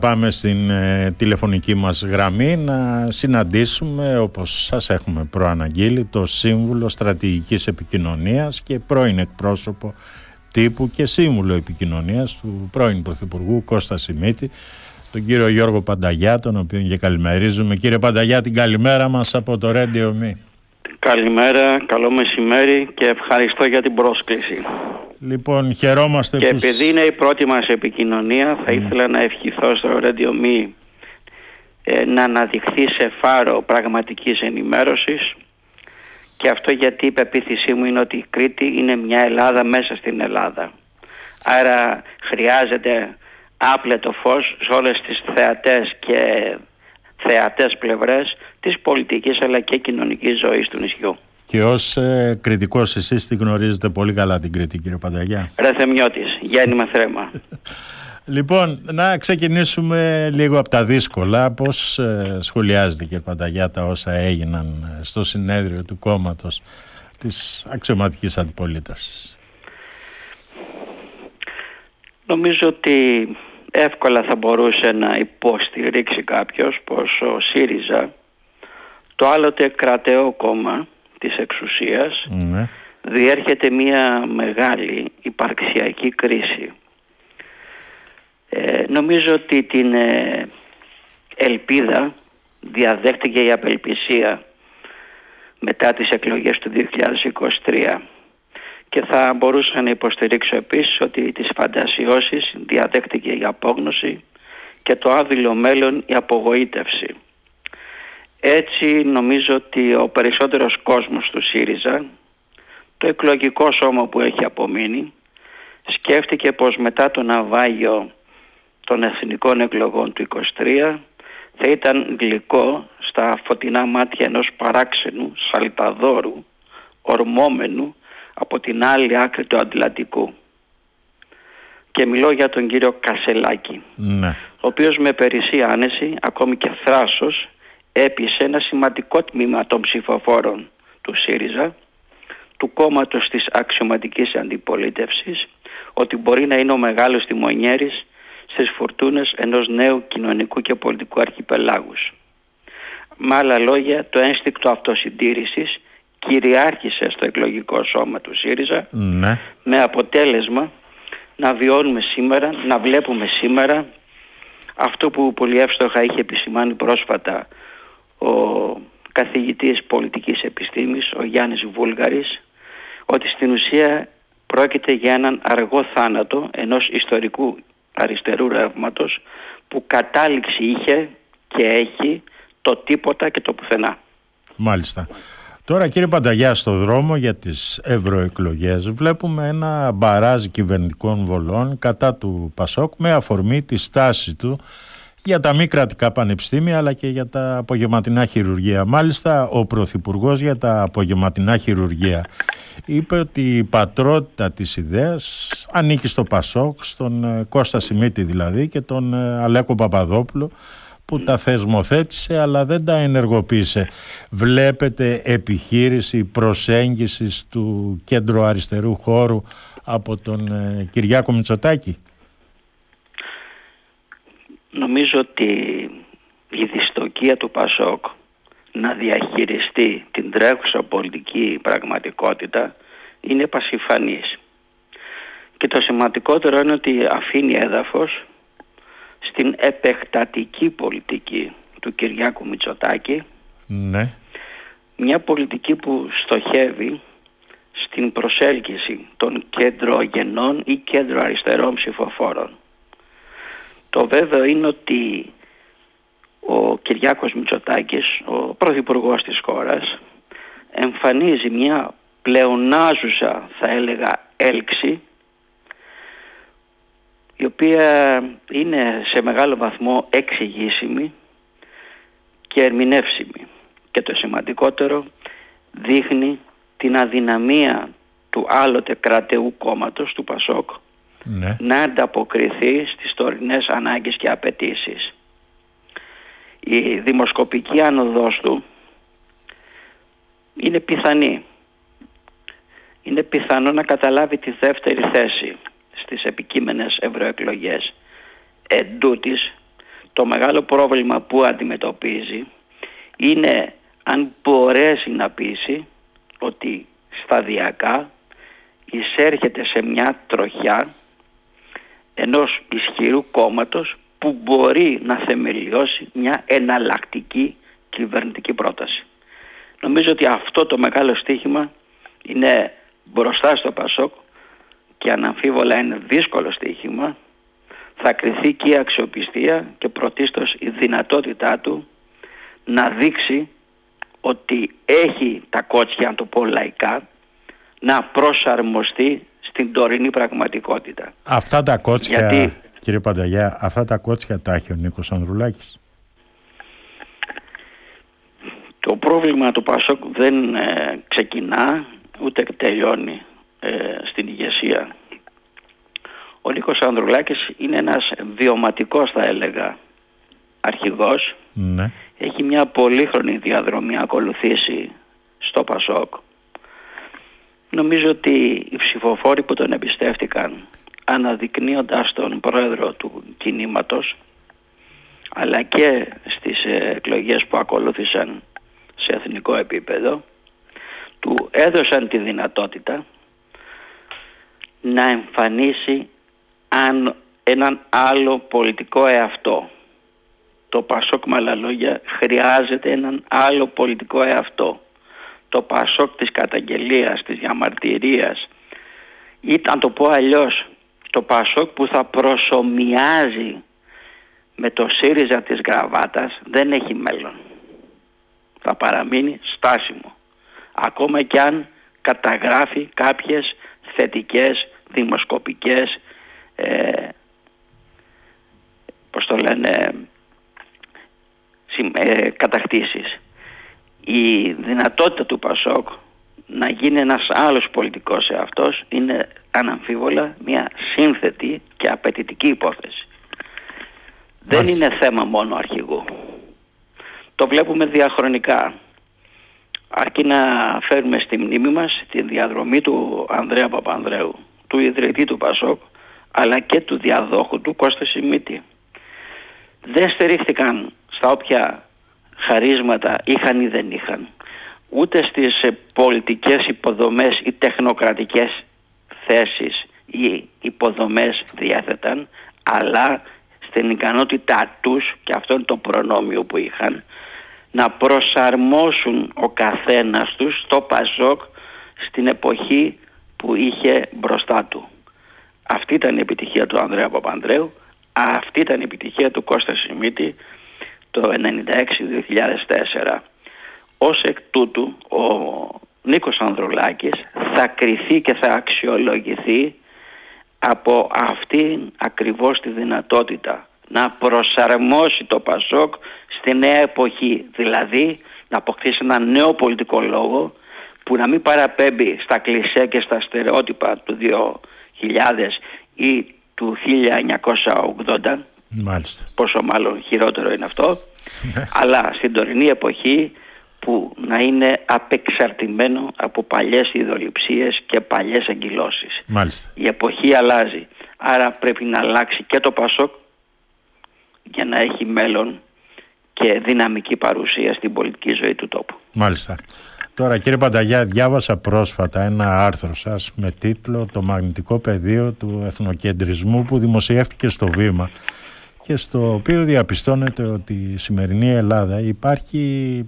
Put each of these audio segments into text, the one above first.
Πάμε στην ε, τηλεφωνική μας γραμμή να συναντήσουμε όπως σας έχουμε προαναγγείλει το Σύμβουλο Στρατηγικής Επικοινωνίας και πρώην εκπρόσωπο τύπου και σύμβουλο επικοινωνίας του πρώην Πρωθυπουργού Κώστα Σιμίτη τον κύριο Γιώργο Πανταγιά τον οποίο και καλημερίζουμε. Κύριε Πανταγιά την καλημέρα μας από το Radio Me. Καλημέρα, καλό μεσημέρι και ευχαριστώ για την πρόσκληση. Λοιπόν, χαιρόμαστε Και επειδή είναι η πρώτη μας επικοινωνία, θα ήθελα να ευχηθώ στο Radio Me ε, να αναδειχθεί σε φάρο πραγματικής ενημέρωσης και αυτό γιατί η πεποίθησή μου είναι ότι η Κρήτη είναι μια Ελλάδα μέσα στην Ελλάδα. Άρα χρειάζεται άπλετο φως σε όλες τις θεατές και θεατές πλευρές της πολιτικής αλλά και κοινωνικής ζωής του νησιού. Και ως ε, κριτικός εσείς τη γνωρίζετε πολύ καλά την Κρήτη κύριε Πανταγιά; Ρε Θεμιώτης, γέννημα θρέμα. λοιπόν, να ξεκινήσουμε λίγο από τα δύσκολα. Πώς ε, σχολιάζετε κύριε Πανταγιά τα όσα έγιναν ε, στο συνέδριο του κόμματος της αξιωματικής αντιπολίτευσης; Νομίζω ότι εύκολα θα μπορούσε να υποστηρίξει κάποιος πως ο ΣΥΡΙΖΑ το άλλοτε κρατεό κόμμα της εξουσίας ναι. διέρχεται μια μεγάλη υπαρξιακή κρίση. Ε, νομίζω ότι την ε, ελπίδα διαδέχτηκε η απελπισία μετά τις εκλογές του 2023 και θα μπορούσα να υποστηρίξω επίσης ότι τις φαντασιώσεις διαδέχτηκε η απόγνωση και το άδειλο μέλλον η απογοήτευση. Έτσι νομίζω ότι ο περισσότερος κόσμος του ΣΥΡΙΖΑ, το εκλογικό σώμα που έχει απομείνει, σκέφτηκε πως μετά το ναυάγιο των εθνικών εκλογών του 23 θα ήταν γλυκό στα φωτεινά μάτια ενός παράξενου σαλταδόρου, ορμόμενου από την άλλη άκρη του Ατλαντικού. Και μιλώ για τον κύριο Κασελάκη, ναι. ο οποίος με περισσή άνεση, ακόμη και θράσος, έπεισε ένα σημαντικό τμήμα των ψηφοφόρων του ΣΥΡΙΖΑ, του κόμματος της αξιωματικής αντιπολίτευσης, ότι μπορεί να είναι ο μεγάλος τιμονιέρης στις φορτούνες ενός νέου κοινωνικού και πολιτικού αρχιπελάγους. Με άλλα λόγια, το ένστικτο αυτοσυντήρησης κυριάρχησε στο εκλογικό σώμα του ΣΥΡΙΖΑ ναι. με αποτέλεσμα να βιώνουμε σήμερα, να βλέπουμε σήμερα αυτό που πολύ εύστοχα είχε επισημάνει πρόσφατα ο καθηγητής πολιτικής επιστήμης, ο Γιάννης Βούλγαρης, ότι στην ουσία πρόκειται για έναν αργό θάνατο ενός ιστορικού αριστερού ρεύματος που κατάληξη είχε και έχει το τίποτα και το πουθενά. Μάλιστα. Τώρα κύριε Πανταγιά στο δρόμο για τις ευρωεκλογές βλέπουμε ένα μπαράζ κυβερνητικών βολών κατά του Πασόκ με αφορμή τη στάση του για τα μη κρατικά πανεπιστήμια αλλά και για τα απογευματινά χειρουργεία. Μάλιστα ο Πρωθυπουργός για τα απογευματινά χειρουργεία είπε ότι η πατρότητα της ιδέας ανήκει στο Πασόκ, στον ε, Κώστα Σιμίτη δηλαδή και τον ε, Αλέκο Παπαδόπουλο που τα θεσμοθέτησε αλλά δεν τα ενεργοποίησε. Βλέπετε επιχείρηση προσέγγισης του κέντρου αριστερού χώρου από τον ε, Κυριάκο Μητσοτάκη. Νομίζω ότι η δυστοκία του Πασόκ να διαχειριστεί την τρέχουσα πολιτική πραγματικότητα είναι πασιφανής. Και το σημαντικότερο είναι ότι αφήνει έδαφος στην επεκτατική πολιτική του Κυριάκου Μητσοτάκη ναι. μια πολιτική που στοχεύει στην προσέλκυση των κεντρογενών ή κέντρο αριστερών ψηφοφόρων. Το βέβαιο είναι ότι ο Κυριάκος Μητσοτάκης, ο πρωθυπουργός της χώρας, εμφανίζει μια πλεονάζουσα θα έλεγα έλξη η οποία είναι σε μεγάλο βαθμό εξηγήσιμη και ερμηνεύσιμη. Και το σημαντικότερο δείχνει την αδυναμία του άλλοτε κρατεού κόμματος του Πασόκ ναι. να ανταποκριθεί στις τωρινές ανάγκες και απαιτήσεις. Η δημοσκοπική άνοδος του είναι πιθανή. Είναι πιθανό να καταλάβει τη δεύτερη θέση στις επικείμενες ευρωεκλογές. Εν το μεγάλο πρόβλημα που αντιμετωπίζει είναι αν μπορέσει να πείσει ότι σταδιακά εισέρχεται σε μια τροχιά ενός ισχυρού κόμματος που μπορεί να θεμελιώσει μια εναλλακτική κυβερνητική πρόταση. Νομίζω ότι αυτό το μεγάλο στίχημα είναι μπροστά στο Πασόκ και αναμφίβολα είναι δύσκολο στίχημα θα κριθεί και η αξιοπιστία και πρωτίστως η δυνατότητά του να δείξει ότι έχει τα κότσια, αν το πω λαϊκά, να προσαρμοστεί στην τωρινή πραγματικότητα. Αυτά τα κότσια, Γιατί... κύριε Πανταγιά, αυτά τα κότσια τα έχει ο Νίκος Ανδρουλάκης. Το πρόβλημα του Πασόκ δεν ε, ξεκινά ούτε τελειώνει ε, στην ηγεσία. Ο Νίκος Ανδρουλάκης είναι ένας βιωματικός θα έλεγα αρχηγός. Ναι. Έχει μια πολύχρονη διαδρομή ακολουθήσει στο Πασόκ. Νομίζω ότι οι ψηφοφόροι που τον εμπιστεύτηκαν αναδεικνύοντας τον πρόεδρο του κινήματος αλλά και στις εκλογές που ακολούθησαν σε εθνικό επίπεδο του έδωσαν τη δυνατότητα να εμφανίσει αν έναν άλλο πολιτικό εαυτό. Το Πασόκ με άλλα λόγια χρειάζεται έναν άλλο πολιτικό εαυτό. Το Πασόκ της καταγγελίας, της διαμαρτυρίας ή αν το πω αλλιώς το Πασόκ που θα προσωμιάζει με το ΣΥΡΙΖΑ της γραβάτας δεν έχει μέλλον. Θα παραμείνει στάσιμο. Ακόμα κι αν καταγράφει κάποιες θετικές δημοσκοπικές ε, πώς το λένε ε, κατακτήσεις. Η δυνατότητα του Πασόκ να γίνει ένας άλλος πολιτικός εαυτός είναι αναμφίβολα μια σύνθετη και απαιτητική υπόθεση. Δεν είναι θέμα μόνο αρχηγού. Το βλέπουμε διαχρονικά. Αρκεί να φέρουμε στη μνήμη μας τη διαδρομή του Ανδρέα Παπανδρέου, του ιδρυτή του Πασόκ, αλλά και του διαδόχου του Κώστα Σιμίτη. Δεν στηρίχθηκαν στα όποια χαρίσματα είχαν ή δεν είχαν, ούτε στις ε, πολιτικές υποδομές ή τεχνοκρατικές θέσεις ή υποδομές διέθεταν, αλλά στην ικανότητά τους, και αυτό είναι το προνόμιο που είχαν, να προσαρμόσουν ο καθένας τους στο Παζόκ στην εποχή που είχε μπροστά του. Αυτή ήταν η επιτυχία του Ανδρέα Παπανδρέου, αυτή ήταν η επιτυχία του Κώστα Σιμίτη το 96-2004. Ως εκ τούτου ο Νίκος Ανδρουλάκης θα κριθεί και θα αξιολογηθεί από αυτήν ακριβώς τη δυνατότητα να προσαρμόσει το Πασόκ στη νέα εποχή. Δηλαδή να αποκτήσει ένα νέο πολιτικό λόγο που να μην παραπέμπει στα κλισέ και στα στερεότυπα του 2000 ή του 1980 Μάλιστα. πόσο μάλλον χειρότερο είναι αυτό ναι. αλλά στην τωρινή εποχή που να είναι απεξαρτημένο από παλιές ιδοληψίες και παλιές αγκυλώσεις. Μάλιστα. Η εποχή αλλάζει. Άρα πρέπει να αλλάξει και το Πασόκ για να έχει μέλλον και δυναμική παρουσία στην πολιτική ζωή του τόπου. Μάλιστα. Τώρα κύριε Πανταγιά διάβασα πρόσφατα ένα άρθρο σας με τίτλο «Το μαγνητικό πεδίο του εθνοκεντρισμού» που δημοσιεύτηκε στο Βήμα και στο οποίο διαπιστώνεται ότι η σημερινή Ελλάδα υπάρχει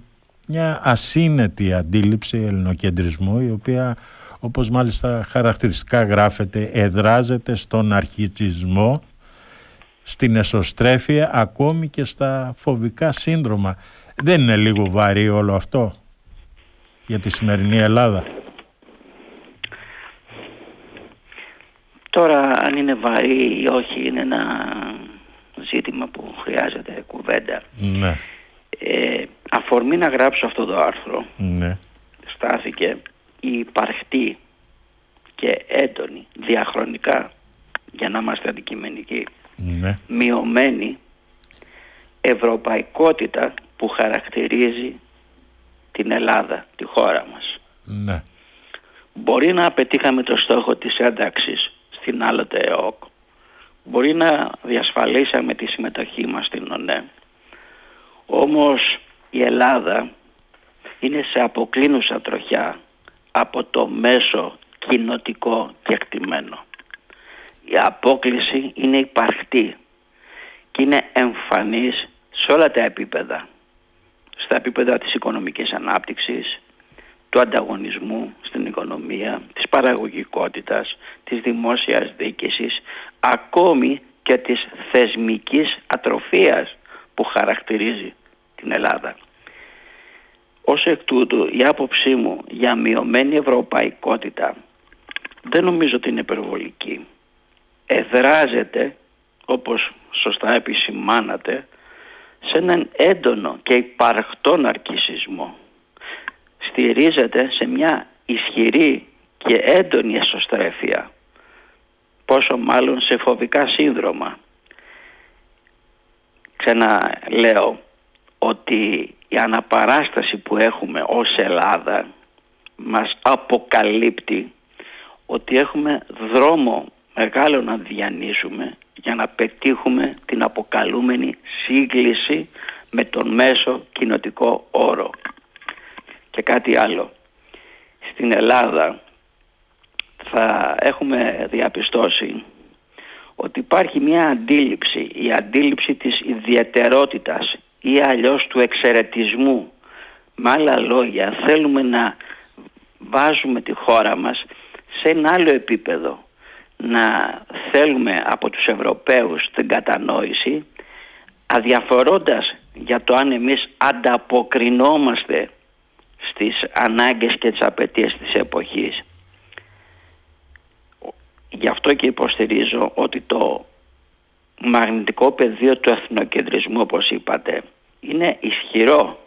μια ασύνετη αντίληψη ελληνοκεντρισμού η οποία όπως μάλιστα χαρακτηριστικά γράφεται εδράζεται στον αρχιτισμό στην εσωστρέφεια ακόμη και στα φοβικά σύνδρομα. Δεν είναι λίγο βαρύ όλο αυτό για τη σημερινή Ελλάδα; Τώρα αν είναι βαρύ ή όχι είναι ένα ζήτημα που χρειάζεται κουβέντα. Ναι. Ε, αφορμή να γράψω αυτό το άρθρο ναι. στάθηκε η υπαρχτή και έντονη διαχρονικά για να είμαστε αντικειμενικοί ναι. μειωμένη ευρωπαϊκότητα που χαρακτηρίζει την Ελλάδα, τη χώρα μας. Ναι. Μπορεί να πετύχαμε το στόχο της ένταξης στην άλλοτε ΕΟΚ. Μπορεί να διασφαλίσαμε τη συμμετοχή μας στην ΟΝΕ. Όμως η Ελλάδα είναι σε αποκλίνουσα τροχιά από το μέσο κοινοτικό κεκτημένο. Η απόκληση είναι υπαρκτή και είναι εμφανής σε όλα τα επίπεδα. Στα επίπεδα της οικονομικής ανάπτυξης, του ανταγωνισμού στην οικονομία, της παραγωγικότητας, της δημόσιας διοίκησης, ακόμη και της θεσμικής ατροφίας που χαρακτηρίζει την Ελλάδα. Ως εκ τούτου η άποψή μου για μειωμένη ευρωπαϊκότητα δεν νομίζω ότι είναι υπερβολική. Εδράζεται, όπως σωστά επισημάνατε, σε έναν έντονο και υπαρκτό ναρκισισμό. Στηρίζεται σε μια ισχυρή και έντονη εσωστρέφεια. Πόσο μάλλον σε φοβικά σύνδρομα. Ξαναλέω ότι η αναπαράσταση που έχουμε ως Ελλάδα μας αποκαλύπτει ότι έχουμε δρόμο μεγάλο να διανύσουμε για να πετύχουμε την αποκαλούμενη σύγκληση με τον μέσο κοινοτικό όρο. Και κάτι άλλο. Στην Ελλάδα θα έχουμε διαπιστώσει ότι υπάρχει μια αντίληψη, η αντίληψη της ιδιαιτερότητας ή αλλιώς του εξαιρετισμού. Με άλλα λόγια θέλουμε να βάζουμε τη χώρα μας σε ένα άλλο επίπεδο. Να θέλουμε από τους Ευρωπαίους την κατανόηση αδιαφορώντας για το αν εμείς ανταποκρινόμαστε στις ανάγκες και τις απαιτίες της εποχής. Γι' αυτό και υποστηρίζω ότι το μαγνητικό πεδίο του εθνοκεντρισμού όπως είπατε είναι ισχυρό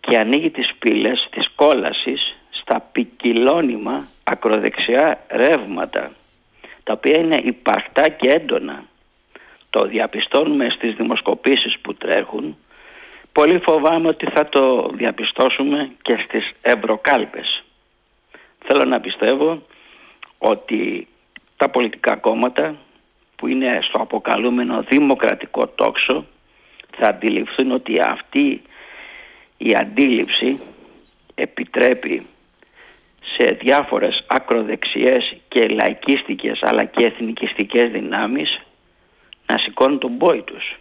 και ανοίγει τις πύλες της κόλασης στα ποικιλώνυμα ακροδεξιά ρεύματα τα οποία είναι υπαρκτά και έντονα. Το διαπιστώνουμε στις δημοσκοπήσεις που τρέχουν. Πολύ φοβάμαι ότι θα το διαπιστώσουμε και στις ευρωκάλπες. Θέλω να πιστεύω ότι τα πολιτικά κόμματα που είναι στο αποκαλούμενο δημοκρατικό τόξο θα αντιληφθούν ότι αυτή η αντίληψη επιτρέπει σε διάφορες ακροδεξιές και λαϊκίστικες αλλά και εθνικιστικές δυνάμεις να σηκώνουν τον πόη τους.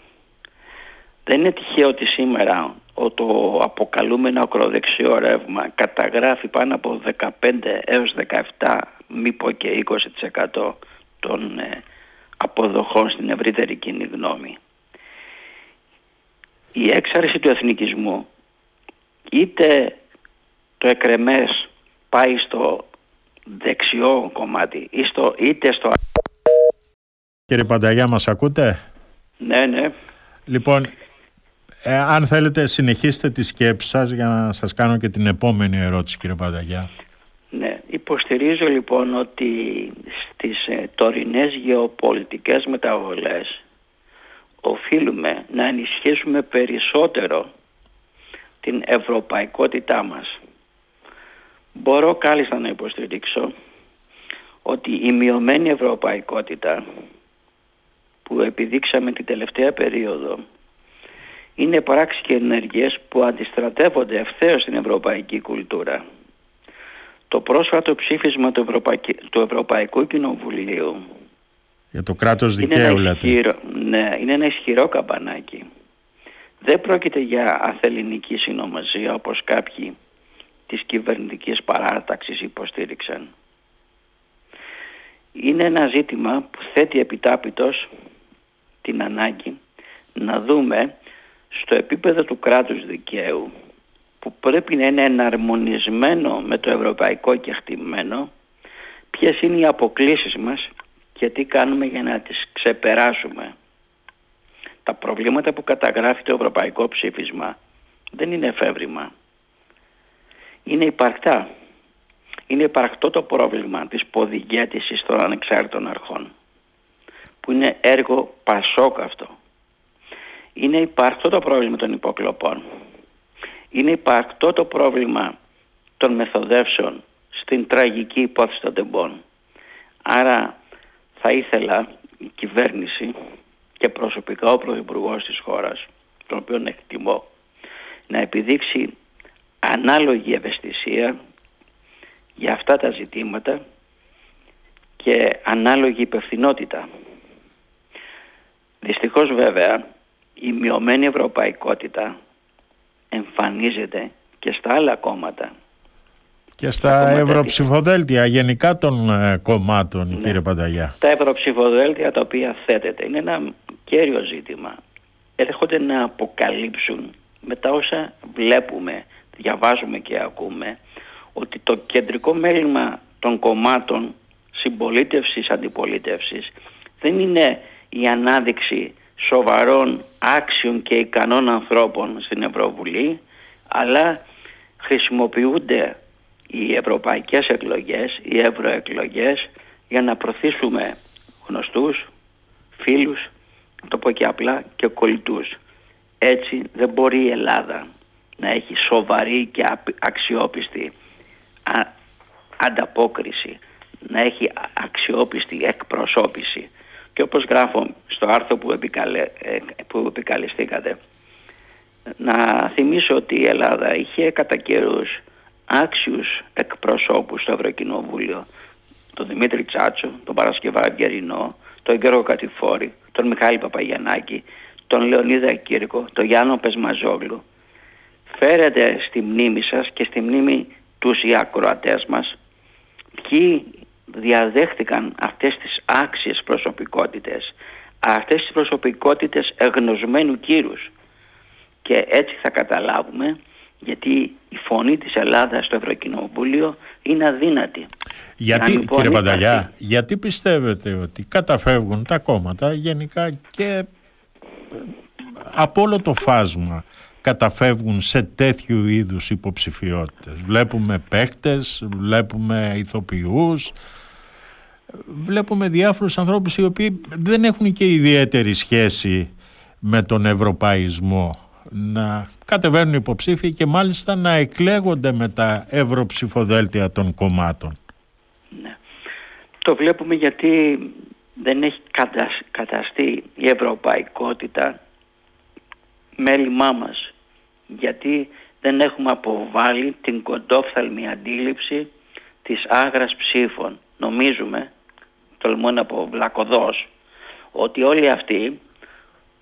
Δεν είναι τυχαίο ότι σήμερα το αποκαλούμενο ακροδεξιό ρεύμα καταγράφει πάνω από 15 έως 17 μήπω και 20% των ε, αποδοχών στην ευρύτερη κοινή γνώμη. Η έξαρση του εθνικισμού είτε το εκρεμές πάει στο δεξιό κομμάτι ή στο, είτε στο... Κύριε Πανταγιά μας ακούτε; Ναι, ναι. Λοιπόν, ε, αν θέλετε συνεχίστε τη σκέψη σας για να σας κάνω και την επόμενη ερώτηση κύριε Πανταγιά. Ναι, υποστηρίζω λοιπόν ότι στις ε, τωρινές γεωπολιτικές μεταβολές οφείλουμε να ενισχύσουμε περισσότερο την ευρωπαϊκότητά μας. Μπορώ κάλλιστα να υποστηρίξω ότι η μειωμένη ευρωπαϊκότητα που επιδείξαμε την τελευταία περίοδο είναι πράξεις και ενέργειες που αντιστρατεύονται ευθέως στην ευρωπαϊκή κουλτούρα. Το πρόσφατο ψήφισμα του, του Ευρωπαϊκού Κοινοβουλίου για το κράτος δικαίου είναι ισχυρό, Ναι, είναι ένα ισχυρό καμπανάκι. Δεν πρόκειται για αθεληνική συνομαζία όπως κάποιοι της κυβερνητικής παράταξης υποστήριξαν. Είναι ένα ζήτημα που θέτει επιτάπητος την ανάγκη να δούμε στο επίπεδο του κράτους δικαίου που πρέπει να είναι εναρμονισμένο με το ευρωπαϊκό κεκτημένο ποιες είναι οι αποκλήσεις μας και τι κάνουμε για να τις ξεπεράσουμε. Τα προβλήματα που καταγράφει το ευρωπαϊκό ψήφισμα δεν είναι εφεύρημα. Είναι υπαρκτά. Είναι υπαρκτό το πρόβλημα της ποδηγέτησης των ανεξάρτητων αρχών που είναι έργο πασόκ αυτό. Είναι υπαρκτό το πρόβλημα των υποκλοπών. Είναι υπαρκτό το πρόβλημα των μεθοδεύσεων στην τραγική υπόθεση των τεμπών. Άρα θα ήθελα η κυβέρνηση και προσωπικά ο Πρωθυπουργός της χώρας, τον οποίο εκτιμώ, να επιδείξει ανάλογη ευαισθησία για αυτά τα ζητήματα και ανάλογη υπευθυνότητα. Δυστυχώς βέβαια η μειωμένη ευρωπαϊκότητα εμφανίζεται και στα άλλα κόμματα. Και στα ευρωψηφοδέλτια γενικά των ε, κομμάτων ναι. κύριε Πανταγιά. Τα ευρωψηφοδέλτια τα οποία θέτεται είναι ένα κέριο ζήτημα. Έρχονται να αποκαλύψουν με τα όσα βλέπουμε, διαβάζουμε και ακούμε ότι το κεντρικό μέλημα των κομμάτων συμπολίτευσης, αντιπολίτευσης δεν είναι η ανάδειξη σοβαρών, άξιων και ικανών ανθρώπων στην Ευρωβουλή αλλά χρησιμοποιούνται οι ευρωπαϊκές εκλογές, οι ευρωεκλογές για να προωθήσουμε γνωστούς, φίλους, το πω και απλά και κολλητούς. Έτσι δεν μπορεί η Ελλάδα να έχει σοβαρή και αξιόπιστη ανταπόκριση, να έχει αξιόπιστη εκπροσώπηση. Και όπως γράφω στο άρθρο που, επικαλε, ε, που επικαλεστήκατε, να θυμίσω ότι η Ελλάδα είχε κατά καιρούς άξιους εκπροσώπους στο Ευρωκοινοβούλιο τον Δημήτρη Τσάτσο, τον Παρασκευά Ευγερινό, τον Γιώργο Κατηφόρη, τον Μιχάλη Παπαγιανάκη, τον Λεωνίδα Κύρκο, τον Γιάννο Πεσμαζόγλου. Φέρετε στη μνήμη σας και στη μνήμη τους οι ακροατές μας. Ποιοι διαδέχτηκαν αυτές τις άξιες προσωπικότητες, αυτές τις προσωπικότητες εγνωσμένου κύρους. Και έτσι θα καταλάβουμε γιατί η φωνή της Ελλάδας στο Ευρωκοινοβούλιο είναι αδύνατη. Γιατί, κύριε Πανταλιά, γιατί πιστεύετε ότι καταφεύγουν τα κόμματα γενικά και ε, από όλο το φάσμα καταφεύγουν σε τέτοιου είδους υποψηφιότητες. Βλέπουμε παίχτες, βλέπουμε ηθοποιούς, βλέπουμε διάφορους ανθρώπους οι οποίοι δεν έχουν και ιδιαίτερη σχέση με τον ευρωπαϊσμό να κατεβαίνουν υποψήφοι και μάλιστα να εκλέγονται με τα ευρωψηφοδέλτια των κομμάτων. Ναι. Το βλέπουμε γιατί δεν έχει καταστεί η ευρωπαϊκότητα μέλημά μας. Γιατί δεν έχουμε αποβάλει την κοντόφθαλμη αντίληψη της άγρας ψήφων. Νομίζουμε, τολμώ να πω βλακοδός, ότι όλοι αυτοί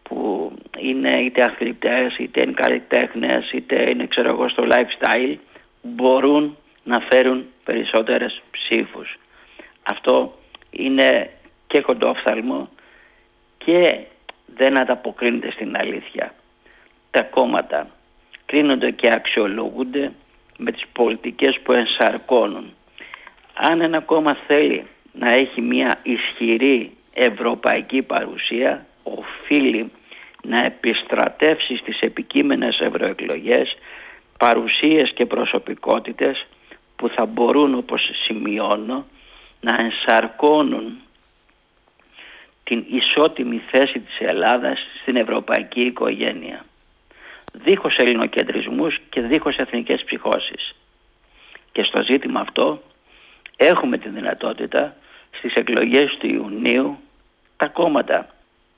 που είναι είτε αθλητές, είτε είναι καλλιτέχνες, είτε είναι ξέρω εγώ στο lifestyle μπορούν να φέρουν περισσότερες ψήφους. Αυτό είναι και κοντόφθαλμο και δεν ανταποκρίνεται στην αλήθεια. Τα κόμματα κρίνονται και αξιολογούνται με τις πολιτικές που ενσαρκώνουν. Αν ένα κόμμα θέλει να έχει μια ισχυρή ευρωπαϊκή παρουσία οφείλει να επιστρατεύσει στις επικείμενες ευρωεκλογές παρουσίες και προσωπικότητες που θα μπορούν όπως σημειώνω να ενσαρκώνουν την ισότιμη θέση της Ελλάδας στην ευρωπαϊκή οικογένεια δίχως ελληνοκεντρισμούς και δίχως εθνικές ψυχώσεις. Και στο ζήτημα αυτό έχουμε τη δυνατότητα στις εκλογές του Ιουνίου τα κόμματα,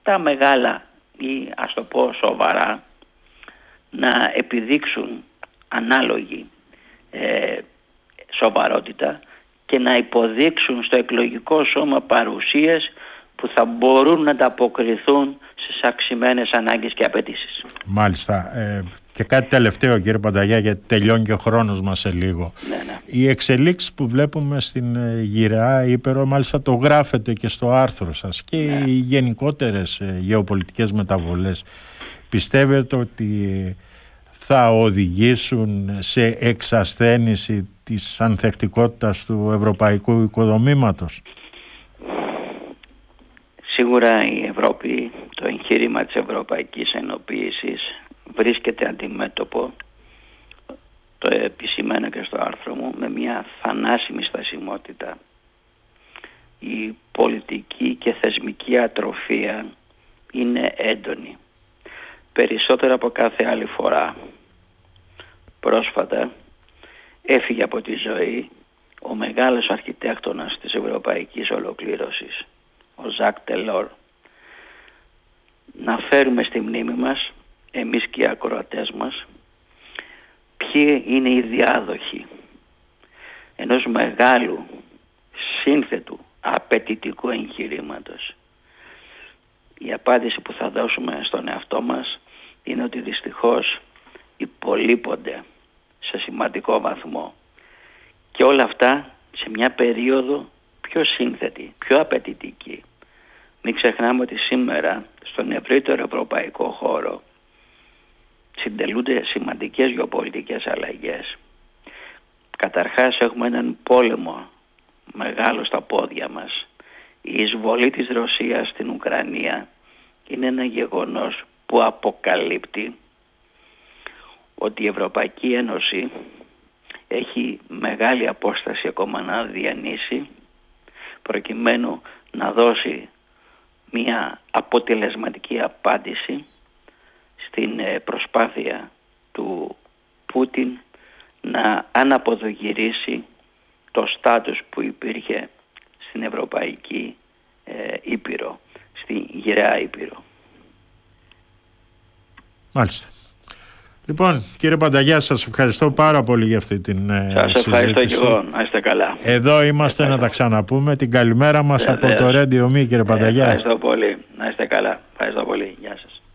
τα μεγάλα ή ας το πω σοβαρά να επιδείξουν ανάλογη ε, σοβαρότητα και να υποδείξουν στο εκλογικό σώμα παρουσίες που θα μπορούν να ανταποκριθούν στις αξιμένες ανάγκες και απαιτήσεις. Μάλιστα. Ε, και κάτι τελευταίο κύριε Πανταγιά γιατί τελειώνει και ο χρόνος μας σε λίγο. Ναι, ναι. Οι εξελίξεις που βλέπουμε στην ε, Γυραιά Ήπερο μάλιστα το γράφετε και στο άρθρο σας και ναι. οι γενικότερες ε, γεωπολιτικές μεταβολές πιστεύετε ότι θα οδηγήσουν σε εξασθένηση της ανθεκτικότητας του ευρωπαϊκού οικοδομήματος; Σίγουρα η Ευρώπη, το εγχείρημα της Ευρωπαϊκής Ενοποίησης βρίσκεται αντιμέτωπο, το επισημαίνω και στο άρθρο μου, με μια θανάσιμη στασιμότητα. Η πολιτική και θεσμική ατροφία είναι έντονη. Περισσότερο από κάθε άλλη φορά. Πρόσφατα έφυγε από τη ζωή ο μεγάλος αρχιτέκτονας της ευρωπαϊκής ολοκλήρωσης, ο Ζακ Τελόρ. Να φέρουμε στη μνήμη μας εμείς και οι ακροατές μας ποιοι είναι οι διάδοχοι ενός μεγάλου σύνθετου απαιτητικού εγχειρήματος. Η απάντηση που θα δώσουμε στον εαυτό μας είναι ότι δυστυχώς υπολείπονται σε σημαντικό βαθμό και όλα αυτά σε μια περίοδο πιο σύνθετη, πιο απαιτητική. Μην ξεχνάμε ότι σήμερα στον ευρύτερο ευρωπαϊκό χώρο συντελούνται σημαντικές γεωπολιτικές αλλαγές. Καταρχάς έχουμε έναν πόλεμο μεγάλο στα πόδια μας. Η εισβολή της Ρωσίας στην Ουκρανία είναι ένα γεγονός που αποκαλύπτει ότι η Ευρωπαϊκή Ένωση έχει μεγάλη απόσταση ακόμα να διανύσει προκειμένου να δώσει μια αποτελεσματική απάντηση στην ε, προσπάθεια του Πούτιν να αναποδογυρίσει το στάτους που υπήρχε στην Ευρωπαϊκή ε, Ήπειρο, στη Γυραιά Ήπειρο. Μάλιστα. Λοιπόν, κύριε Πανταγιά, σας ευχαριστώ πάρα πολύ για αυτή την ε, Σας ευχαριστώ και εγώ. Να είστε καλά. Εδώ είμαστε να τα ξαναπούμε. Την καλημέρα μας από το Radio Me, κύριε Πανταγιά. Ευχαριστώ πολύ. Να είστε καλά. Ευχαριστώ πολύ.